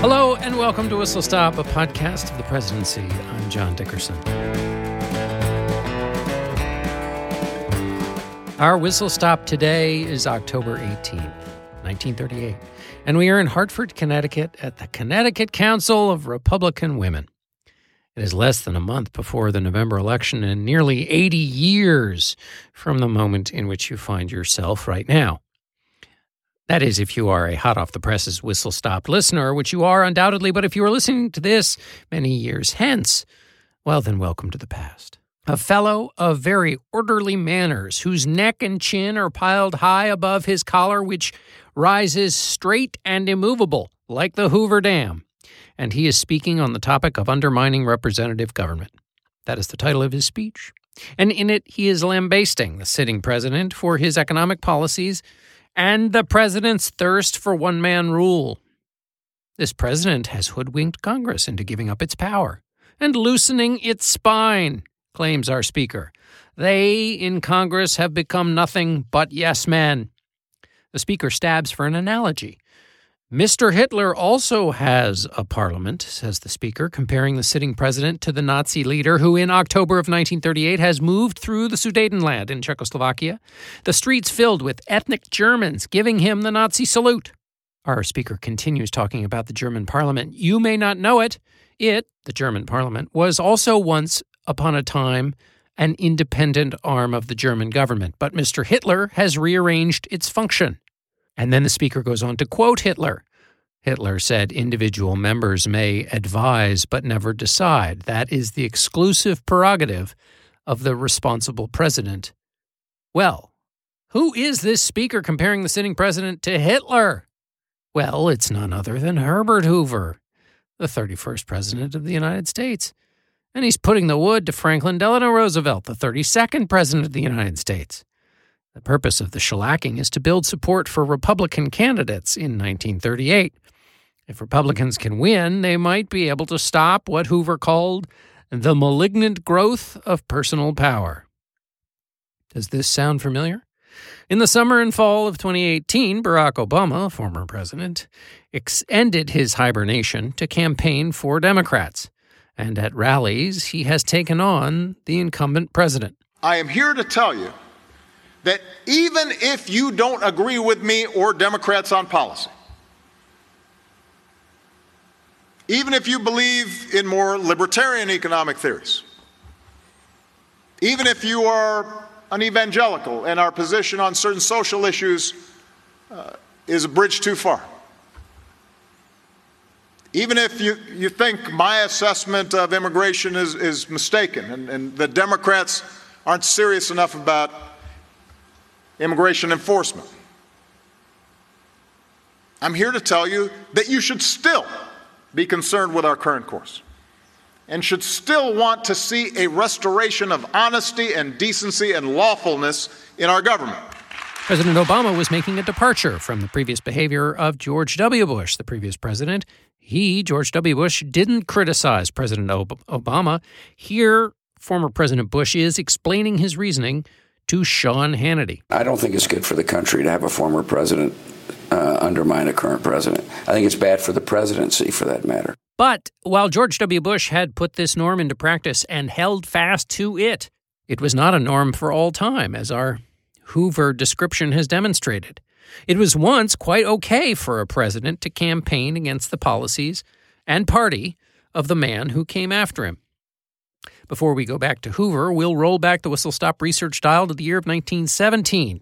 Hello and welcome to Whistle Stop, a podcast of the presidency. I'm John Dickerson. Our Whistle Stop today is October 18, 1938, and we are in Hartford, Connecticut at the Connecticut Council of Republican Women. It is less than a month before the November election and nearly 80 years from the moment in which you find yourself right now. That is, if you are a hot off the presses whistle stop listener, which you are undoubtedly, but if you are listening to this many years hence, well, then welcome to the past. A fellow of very orderly manners, whose neck and chin are piled high above his collar, which rises straight and immovable, like the Hoover Dam. And he is speaking on the topic of undermining representative government. That is the title of his speech. And in it, he is lambasting the sitting president for his economic policies and the president's thirst for one man rule. This president has hoodwinked Congress into giving up its power and loosening its spine, claims our speaker. They in Congress have become nothing but yes men. The speaker stabs for an analogy. Mr. Hitler also has a parliament, says the speaker, comparing the sitting president to the Nazi leader who, in October of 1938, has moved through the Sudetenland in Czechoslovakia, the streets filled with ethnic Germans giving him the Nazi salute. Our speaker continues talking about the German parliament. You may not know it. It, the German parliament, was also once upon a time an independent arm of the German government, but Mr. Hitler has rearranged its function. And then the speaker goes on to quote Hitler. Hitler said individual members may advise but never decide. That is the exclusive prerogative of the responsible president. Well, who is this speaker comparing the sitting president to Hitler? Well, it's none other than Herbert Hoover, the 31st president of the United States. And he's putting the wood to Franklin Delano Roosevelt, the 32nd president of the United States. The purpose of the shellacking is to build support for Republican candidates in 1938. If Republicans can win, they might be able to stop what Hoover called the malignant growth of personal power. Does this sound familiar? In the summer and fall of 2018, Barack Obama, former president, ended his hibernation to campaign for Democrats. And at rallies, he has taken on the incumbent president. I am here to tell you that even if you don't agree with me or Democrats on policy, even if you believe in more libertarian economic theories, even if you are an evangelical and our position on certain social issues uh, is a bridge too far, even if you, you think my assessment of immigration is, is mistaken and, and the Democrats aren't serious enough about immigration enforcement. I'm here to tell you that you should still be concerned with our current course and should still want to see a restoration of honesty and decency and lawfulness in our government. President Obama was making a departure from the previous behavior of George W. Bush, the previous president. He, George W. Bush, didn't criticize President Obama. Here, former President Bush is explaining his reasoning to Sean Hannity. I don't think it's good for the country to have a former president uh, undermine a current president. I think it's bad for the presidency, for that matter. But while George W. Bush had put this norm into practice and held fast to it, it was not a norm for all time, as our Hoover description has demonstrated. It was once quite okay for a president to campaign against the policies and party of the man who came after him. Before we go back to Hoover, we'll roll back the whistle stop research dial to the year of 1917.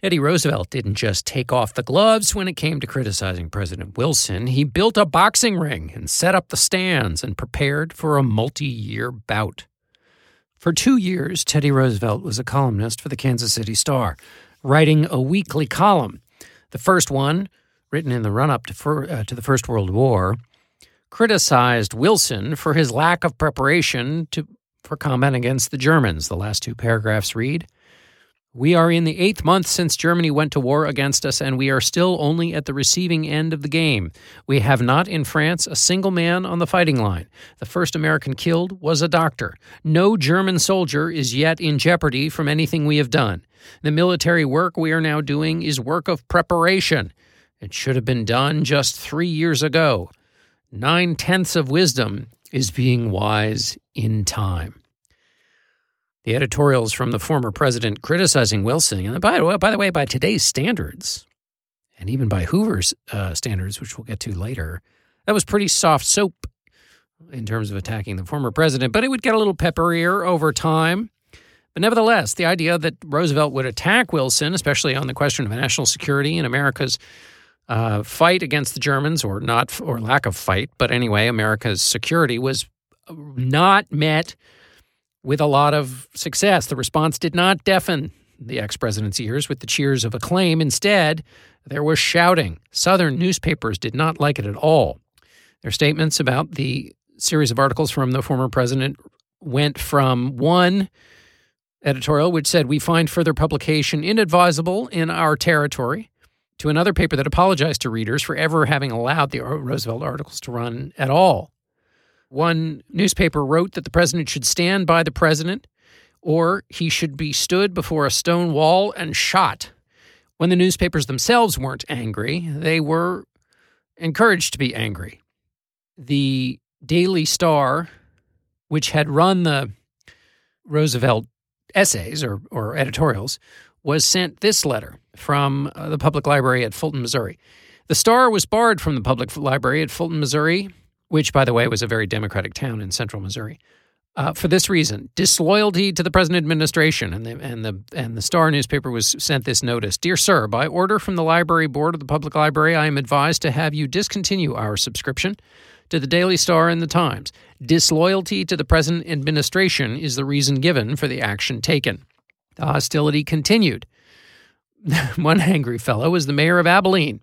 Teddy Roosevelt didn't just take off the gloves when it came to criticizing President Wilson. He built a boxing ring and set up the stands and prepared for a multi year bout. For two years, Teddy Roosevelt was a columnist for the Kansas City Star, writing a weekly column. The first one, written in the run up to, uh, to the First World War, criticized Wilson for his lack of preparation to, for combat against the Germans. The last two paragraphs read We are in the eighth month since Germany went to war against us, and we are still only at the receiving end of the game. We have not in France a single man on the fighting line. The first American killed was a doctor. No German soldier is yet in jeopardy from anything we have done. The military work we are now doing is work of preparation. It should have been done just three years ago. Nine tenths of wisdom is being wise in time. The editorials from the former president criticizing Wilson, and by, by the way, by today's standards, and even by Hoover's uh, standards, which we'll get to later, that was pretty soft soap in terms of attacking the former president, but it would get a little pepperier over time. But nevertheless, the idea that Roosevelt would attack Wilson, especially on the question of national security and America's uh, fight against the Germans, or not, or lack of fight, but anyway, America's security was not met with a lot of success. The response did not deafen the ex president's ears with the cheers of acclaim. Instead, there was shouting. Southern newspapers did not like it at all. Their statements about the series of articles from the former president went from one editorial, which said, We find further publication inadvisable in our territory, to another paper that apologized to readers for ever having allowed the Roosevelt articles to run at all. One newspaper wrote that the president should stand by the president or he should be stood before a stone wall and shot. When the newspapers themselves weren't angry, they were encouraged to be angry. The Daily Star, which had run the Roosevelt essays or, or editorials, was sent this letter from uh, the public library at Fulton, Missouri. The Star was barred from the public library at Fulton, Missouri, which, by the way, was a very Democratic town in central Missouri. Uh, for this reason, disloyalty to the present administration, and the and the and the Star newspaper was sent this notice: Dear Sir, by order from the library board of the public library, I am advised to have you discontinue our subscription to the Daily Star and the Times. Disloyalty to the present administration is the reason given for the action taken. The hostility continued. One angry fellow was the mayor of Abilene,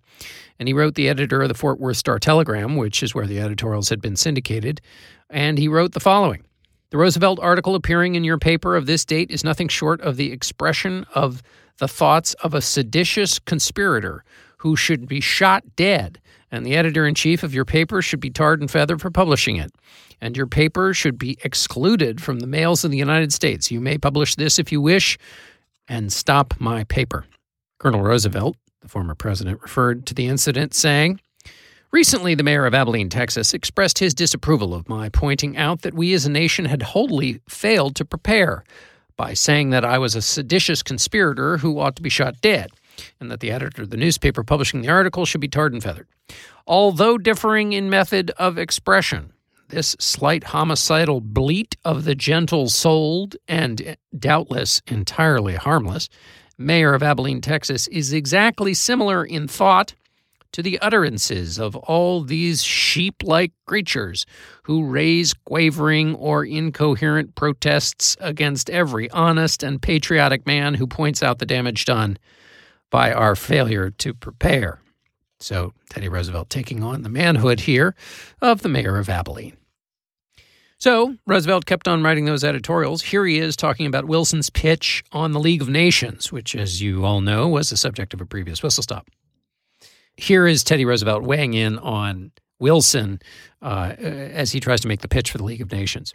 and he wrote the editor of the Fort Worth Star Telegram, which is where the editorials had been syndicated, and he wrote the following. The Roosevelt article appearing in your paper of this date is nothing short of the expression of the thoughts of a seditious conspirator who should be shot dead, and the editor in chief of your paper should be tarred and feathered for publishing it. And your paper should be excluded from the mails of the United States. You may publish this if you wish, and stop my paper. Colonel Roosevelt, the former president, referred to the incident, saying, Recently, the mayor of Abilene, Texas, expressed his disapproval of my pointing out that we as a nation had wholly failed to prepare by saying that I was a seditious conspirator who ought to be shot dead, and that the editor of the newspaper publishing the article should be tarred and feathered. Although differing in method of expression, this slight homicidal bleat of the gentle souled and doubtless entirely harmless mayor of Abilene, Texas, is exactly similar in thought to the utterances of all these sheep like creatures who raise quavering or incoherent protests against every honest and patriotic man who points out the damage done by our failure to prepare. So, Teddy Roosevelt taking on the manhood here of the mayor of Abilene. So, Roosevelt kept on writing those editorials. Here he is talking about Wilson's pitch on the League of Nations, which, as you all know, was the subject of a previous whistle stop here is Teddy Roosevelt weighing in on Wilson uh, as he tries to make the pitch for the League of Nations.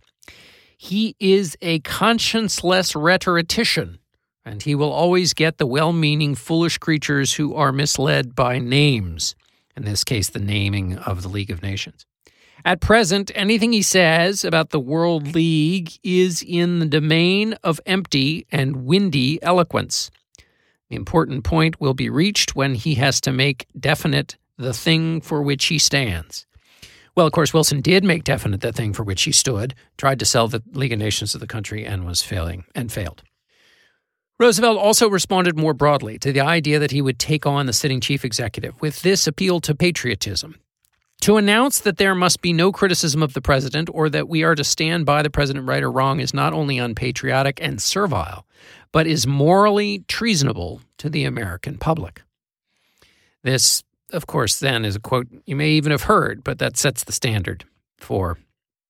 He is a conscienceless rhetorician, and he will always get the well meaning, foolish creatures who are misled by names, in this case, the naming of the League of Nations. At present, anything he says about the World League is in the domain of empty and windy eloquence. The important point will be reached when he has to make definite the thing for which he stands. Well, of course, Wilson did make definite the thing for which he stood, tried to sell the League of Nations to the country, and was failing and failed. Roosevelt also responded more broadly to the idea that he would take on the sitting chief executive with this appeal to patriotism. To announce that there must be no criticism of the president or that we are to stand by the president right or wrong is not only unpatriotic and servile, but is morally treasonable to the American public. This, of course, then is a quote you may even have heard, but that sets the standard for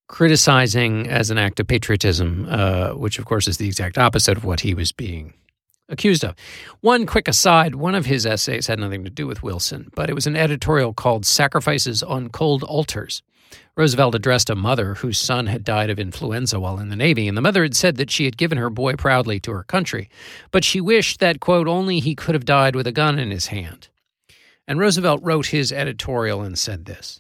criticizing as an act of patriotism, uh, which, of course, is the exact opposite of what he was being accused of. One quick aside one of his essays had nothing to do with Wilson, but it was an editorial called Sacrifices on Cold Altars. Roosevelt addressed a mother whose son had died of influenza while in the Navy, and the mother had said that she had given her boy proudly to her country, but she wished that, quote, only he could have died with a gun in his hand. And Roosevelt wrote his editorial and said this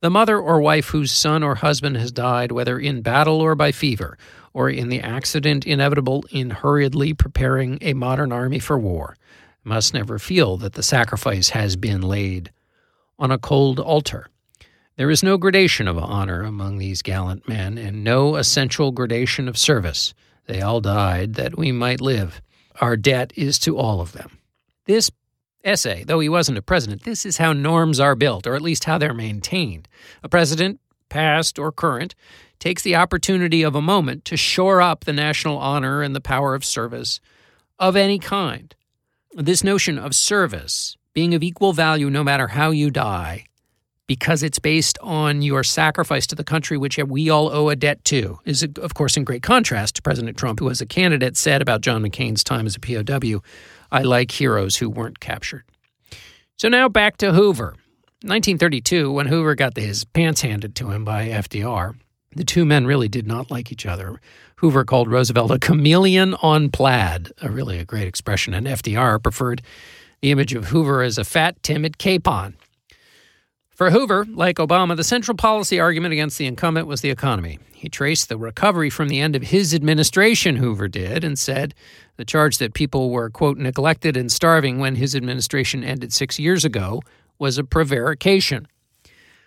The mother or wife whose son or husband has died, whether in battle or by fever, or in the accident inevitable in hurriedly preparing a modern army for war, must never feel that the sacrifice has been laid on a cold altar. There is no gradation of honor among these gallant men, and no essential gradation of service. They all died that we might live. Our debt is to all of them. This essay, though he wasn't a president, this is how norms are built, or at least how they're maintained. A president, past or current, takes the opportunity of a moment to shore up the national honor and the power of service of any kind. This notion of service being of equal value no matter how you die, because it's based on your sacrifice to the country, which we all owe a debt to, is, of course, in great contrast to President Trump, who, as a candidate, said about John McCain's time as a POW I like heroes who weren't captured. So now back to Hoover. 1932, when Hoover got his pants handed to him by FDR, the two men really did not like each other. Hoover called Roosevelt a chameleon on plaid, a really a great expression, and FDR preferred the image of Hoover as a fat, timid capon. For Hoover, like Obama, the central policy argument against the incumbent was the economy. He traced the recovery from the end of his administration, Hoover did, and said the charge that people were, quote, neglected and starving when his administration ended six years ago was a prevarication.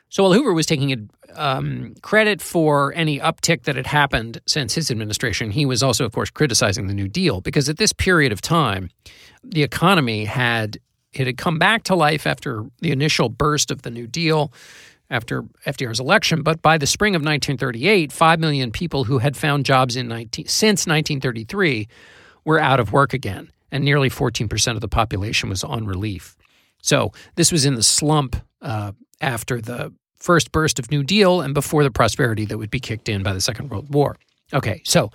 So while Hoover was taking um, credit for any uptick that had happened since his administration, he was also, of course, criticizing the New Deal because at this period of time, the economy had it had come back to life after the initial burst of the New Deal after FDR's election, but by the spring of 1938, 5 million people who had found jobs in 19, since 1933 were out of work again, and nearly 14% of the population was on relief. So this was in the slump uh, after the first burst of New Deal and before the prosperity that would be kicked in by the Second World War. Okay, so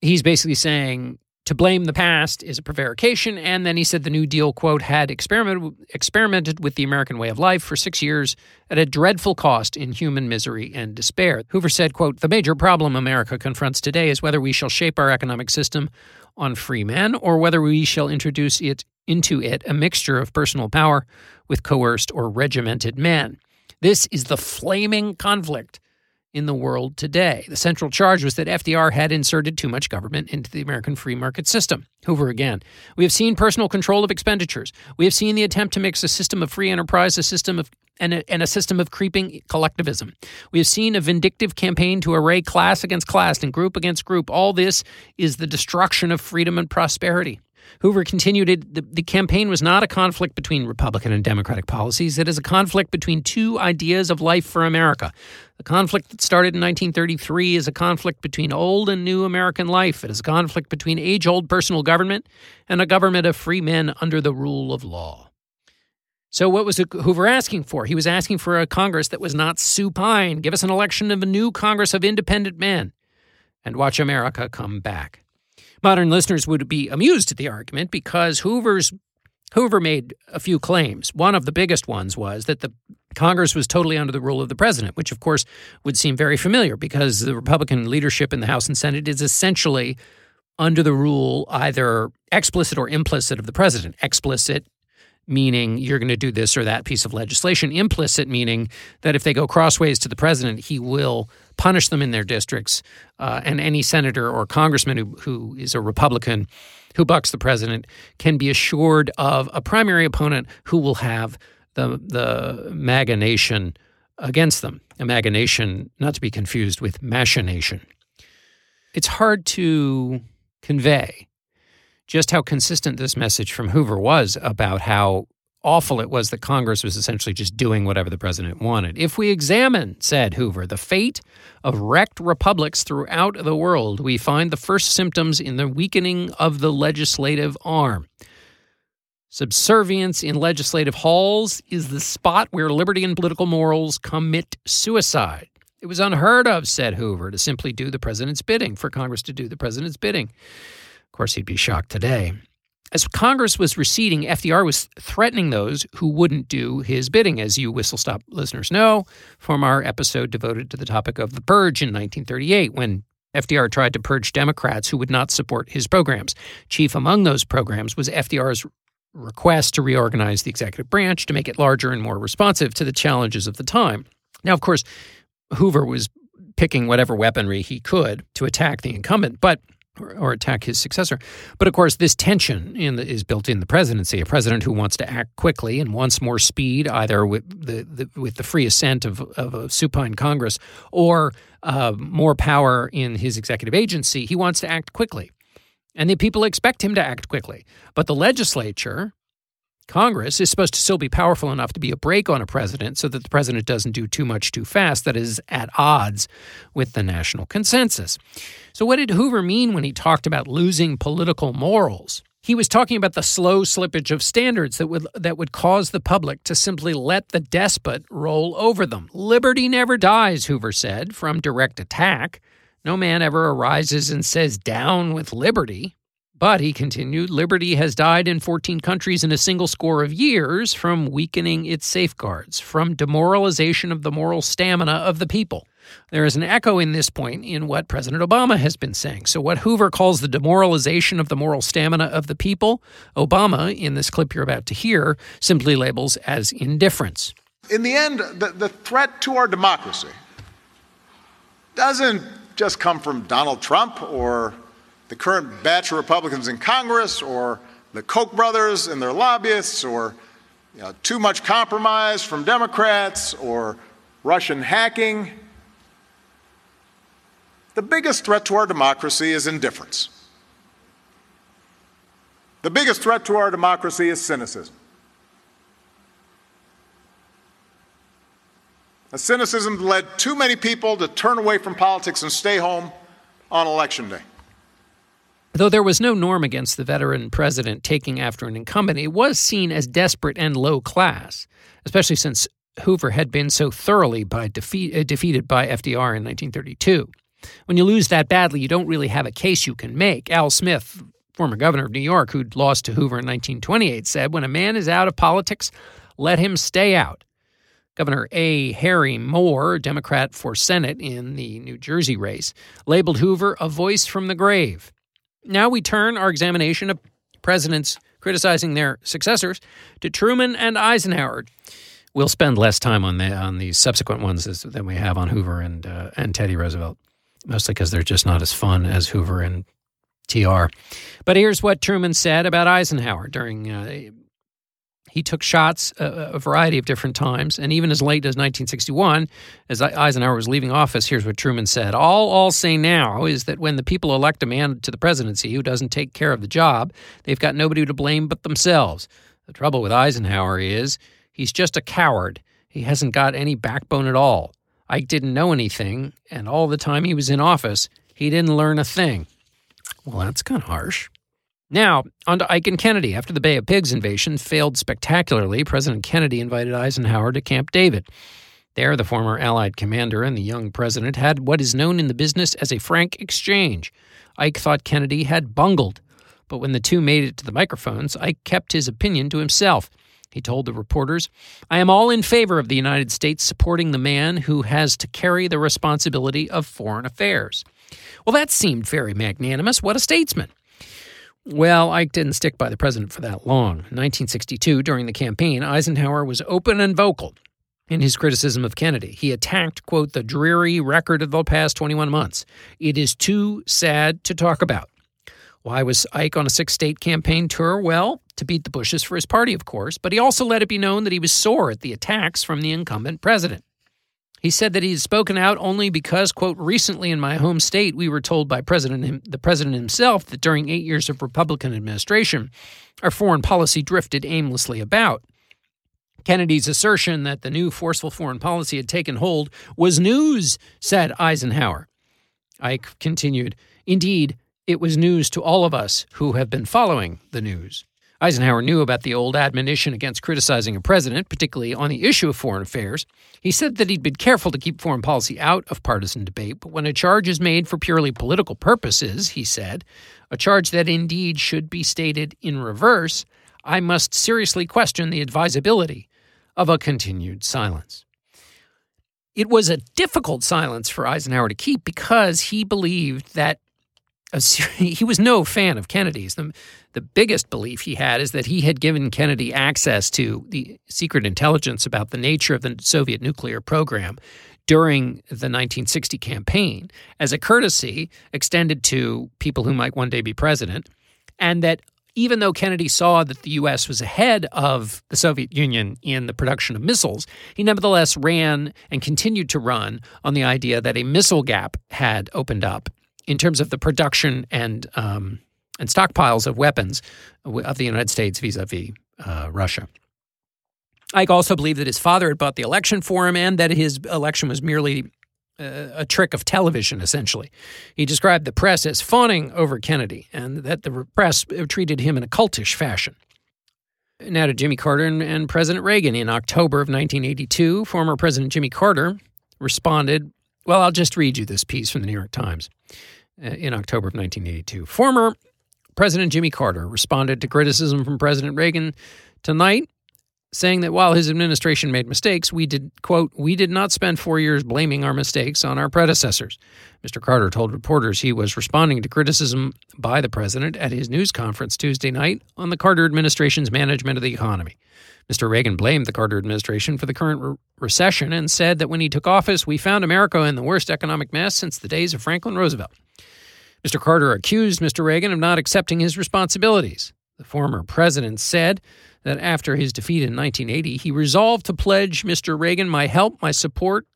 he's basically saying to blame the past is a prevarication. And then he said the New Deal, quote, had experimented, experimented with the American way of life for six years at a dreadful cost in human misery and despair. Hoover said, quote, the major problem America confronts today is whether we shall shape our economic system on free men or whether we shall introduce it into it a mixture of personal power with coerced or regimented men. This is the flaming conflict in the world today. The central charge was that FDR had inserted too much government into the American free market system. Hoover again. We have seen personal control of expenditures. We have seen the attempt to mix a system of free enterprise, a system of and a, and a system of creeping collectivism. We have seen a vindictive campaign to array class against class and group against group. All this is the destruction of freedom and prosperity. Hoover continued the, the campaign was not a conflict between Republican and Democratic policies. It is a conflict between two ideas of life for America. The conflict that started in 1933 is a conflict between old and new American life. It is a conflict between age old personal government and a government of free men under the rule of law. So, what was Hoover asking for? He was asking for a Congress that was not supine. Give us an election of a new Congress of independent men and watch America come back. Modern listeners would be amused at the argument because Hoover's Hoover made a few claims. One of the biggest ones was that the Congress was totally under the rule of the president, which of course would seem very familiar because the Republican leadership in the House and Senate is essentially under the rule either explicit or implicit of the president. Explicit meaning you're going to do this or that piece of legislation. Implicit meaning that if they go crossways to the president, he will punish them in their districts. Uh, and any senator or congressman who, who is a Republican who bucks the president can be assured of a primary opponent who will have the, the MAGA nation against them. A MAGA nation, not to be confused with machination. It's hard to convey just how consistent this message from Hoover was about how awful it was that Congress was essentially just doing whatever the president wanted. If we examine, said Hoover, the fate of wrecked republics throughout the world, we find the first symptoms in the weakening of the legislative arm. Subservience in legislative halls is the spot where liberty and political morals commit suicide. It was unheard of, said Hoover, to simply do the president's bidding, for Congress to do the president's bidding. Of course, he'd be shocked today. As Congress was receding, FDR was threatening those who wouldn't do his bidding, as you whistle stop listeners know from our episode devoted to the topic of the purge in 1938, when FDR tried to purge Democrats who would not support his programs. Chief among those programs was FDR's request to reorganize the executive branch to make it larger and more responsive to the challenges of the time. Now, of course, Hoover was picking whatever weaponry he could to attack the incumbent, but or, or attack his successor. But of course, this tension the, is built in the presidency. A president who wants to act quickly and wants more speed, either with the, the with the free assent of, of a supine Congress or uh, more power in his executive agency, he wants to act quickly. And the people expect him to act quickly. But the legislature, Congress is supposed to still be powerful enough to be a brake on a president so that the president doesn't do too much too fast that is at odds with the national consensus. So, what did Hoover mean when he talked about losing political morals? He was talking about the slow slippage of standards that would that would cause the public to simply let the despot roll over them. Liberty never dies, Hoover said, from direct attack. No man ever arises and says down with liberty. But, he continued, liberty has died in 14 countries in a single score of years from weakening its safeguards, from demoralization of the moral stamina of the people. There is an echo in this point in what President Obama has been saying. So, what Hoover calls the demoralization of the moral stamina of the people, Obama, in this clip you're about to hear, simply labels as indifference. In the end, the, the threat to our democracy doesn't just come from Donald Trump or the current batch of Republicans in Congress or the Koch brothers and their lobbyists or you know, too much compromise from Democrats or Russian hacking. The biggest threat to our democracy is indifference. The biggest threat to our democracy is cynicism. A cynicism led too many people to turn away from politics and stay home on election day. Though there was no norm against the veteran president taking after an incumbent, it was seen as desperate and low class, especially since Hoover had been so thoroughly by uh, defeated by FDR in 1932. When you lose that badly, you don't really have a case you can make. Al Smith, former governor of New York, who'd lost to Hoover in 1928, said, When a man is out of politics, let him stay out. Governor A. Harry Moore, Democrat for Senate in the New Jersey race, labeled Hoover a voice from the grave. Now we turn our examination of presidents criticizing their successors to Truman and Eisenhower. We'll spend less time on the on these subsequent ones than we have on Hoover and uh, and Teddy Roosevelt, mostly because they're just not as fun as Hoover and TR. But here's what Truman said about Eisenhower during uh, he took shots a, a, variety of different times, and even as late as 1961, as Eisenhower was leaving office, here's what Truman said: "All I'll say now is that when the people elect a man to the presidency who doesn't take care of the job, they've got nobody to blame but themselves. The trouble with Eisenhower is he's just a coward. He hasn't got any backbone at all. Ike didn't know anything, and all the time he was in office, he didn't learn a thing." Well, that's kind of harsh. Now, on to Ike and Kennedy. After the Bay of Pigs invasion failed spectacularly, President Kennedy invited Eisenhower to Camp David. There, the former Allied commander and the young president had what is known in the business as a frank exchange. Ike thought Kennedy had bungled, but when the two made it to the microphones, Ike kept his opinion to himself. He told the reporters, I am all in favor of the United States supporting the man who has to carry the responsibility of foreign affairs. Well, that seemed very magnanimous. What a statesman. Well, Ike didn't stick by the president for that long. In 1962, during the campaign, Eisenhower was open and vocal in his criticism of Kennedy. He attacked, quote, the dreary record of the past 21 months. It is too sad to talk about. Why was Ike on a six state campaign tour? Well, to beat the Bushes for his party, of course, but he also let it be known that he was sore at the attacks from the incumbent president. He said that he had spoken out only because, quote, recently in my home state, we were told by President, the president himself that during eight years of Republican administration, our foreign policy drifted aimlessly about. Kennedy's assertion that the new forceful foreign policy had taken hold was news, said Eisenhower. Ike continued, Indeed, it was news to all of us who have been following the news. Eisenhower knew about the old admonition against criticizing a president, particularly on the issue of foreign affairs. He said that he'd been careful to keep foreign policy out of partisan debate, but when a charge is made for purely political purposes, he said, a charge that indeed should be stated in reverse, I must seriously question the advisability of a continued silence. It was a difficult silence for Eisenhower to keep because he believed that he was no fan of Kennedy's. The, the biggest belief he had is that he had given Kennedy access to the secret intelligence about the nature of the Soviet nuclear program during the 1960 campaign as a courtesy extended to people who might one day be president, and that even though Kennedy saw that the U.S. was ahead of the Soviet Union in the production of missiles, he nevertheless ran and continued to run on the idea that a missile gap had opened up in terms of the production and um, and stockpiles of weapons of the United States vis-a-vis uh, Russia. Ike also believed that his father had bought the election for him and that his election was merely uh, a trick of television, essentially. He described the press as fawning over Kennedy and that the press treated him in a cultish fashion. Now to Jimmy Carter and, and President Reagan. In October of 1982, former President Jimmy Carter responded. Well, I'll just read you this piece from the New York Times uh, in October of 1982. Former President Jimmy Carter responded to criticism from President Reagan tonight saying that while his administration made mistakes, we did, quote, we did not spend four years blaming our mistakes on our predecessors. Mr. Carter told reporters he was responding to criticism by the president at his news conference Tuesday night on the Carter administration's management of the economy. Mr. Reagan blamed the Carter administration for the current re- recession and said that when he took office, we found America in the worst economic mess since the days of Franklin Roosevelt. Mr. Carter accused Mr. Reagan of not accepting his responsibilities. The former president said that after his defeat in 1980, he resolved to pledge Mr. Reagan my help, my support,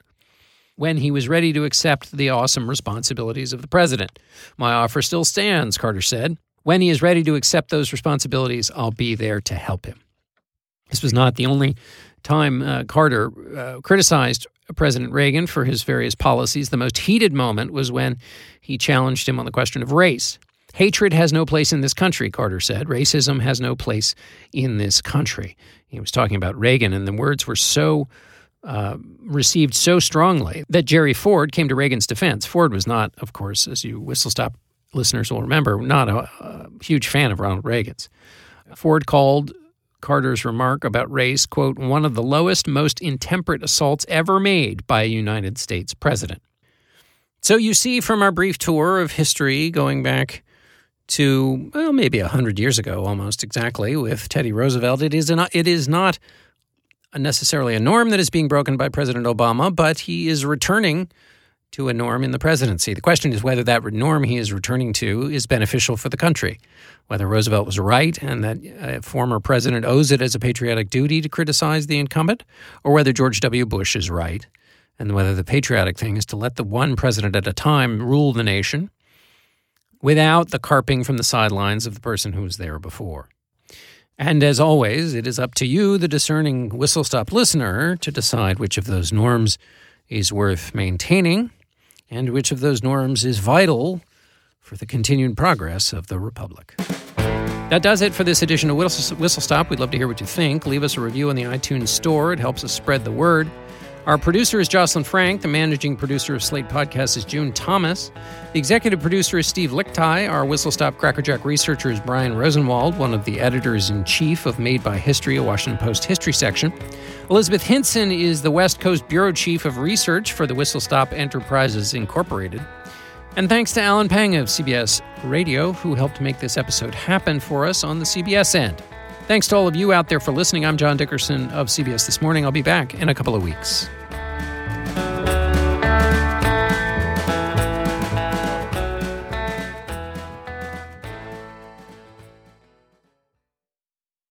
when he was ready to accept the awesome responsibilities of the president. My offer still stands, Carter said. When he is ready to accept those responsibilities, I'll be there to help him. This was not the only time uh, Carter uh, criticized President Reagan for his various policies. The most heated moment was when he challenged him on the question of race. Hatred has no place in this country, Carter said. Racism has no place in this country. He was talking about Reagan, and the words were so uh, received so strongly that Jerry Ford came to Reagan's defense. Ford was not, of course, as you whistle stop listeners will remember, not a, a huge fan of Ronald Reagan's. Ford called Carter's remark about race, quote, one of the lowest, most intemperate assaults ever made by a United States president. So you see from our brief tour of history going back to well maybe a hundred years ago almost exactly with Teddy Roosevelt. It is not it is not necessarily a norm that is being broken by President Obama, but he is returning to a norm in the presidency. The question is whether that norm he is returning to is beneficial for the country. Whether Roosevelt was right and that a former president owes it as a patriotic duty to criticize the incumbent, or whether George W. Bush is right and whether the patriotic thing is to let the one president at a time rule the nation without the carping from the sidelines of the person who was there before. And as always, it is up to you, the discerning whistle stop listener, to decide which of those norms is worth maintaining and which of those norms is vital for the continued progress of the Republic. That does it for this edition of Whistle Stop. We'd love to hear what you think. Leave us a review on the iTunes Store, it helps us spread the word. Our producer is Jocelyn Frank. The managing producer of Slate Podcast is June Thomas. The executive producer is Steve Lickteig. Our Whistle Stop Crackerjack researcher is Brian Rosenwald, one of the editors in chief of Made by History, a Washington Post history section. Elizabeth Hinson is the West Coast Bureau Chief of Research for the Whistle Stop Enterprises Incorporated. And thanks to Alan Pang of CBS Radio, who helped make this episode happen for us on the CBS end. Thanks to all of you out there for listening. I'm John Dickerson of CBS This Morning. I'll be back in a couple of weeks.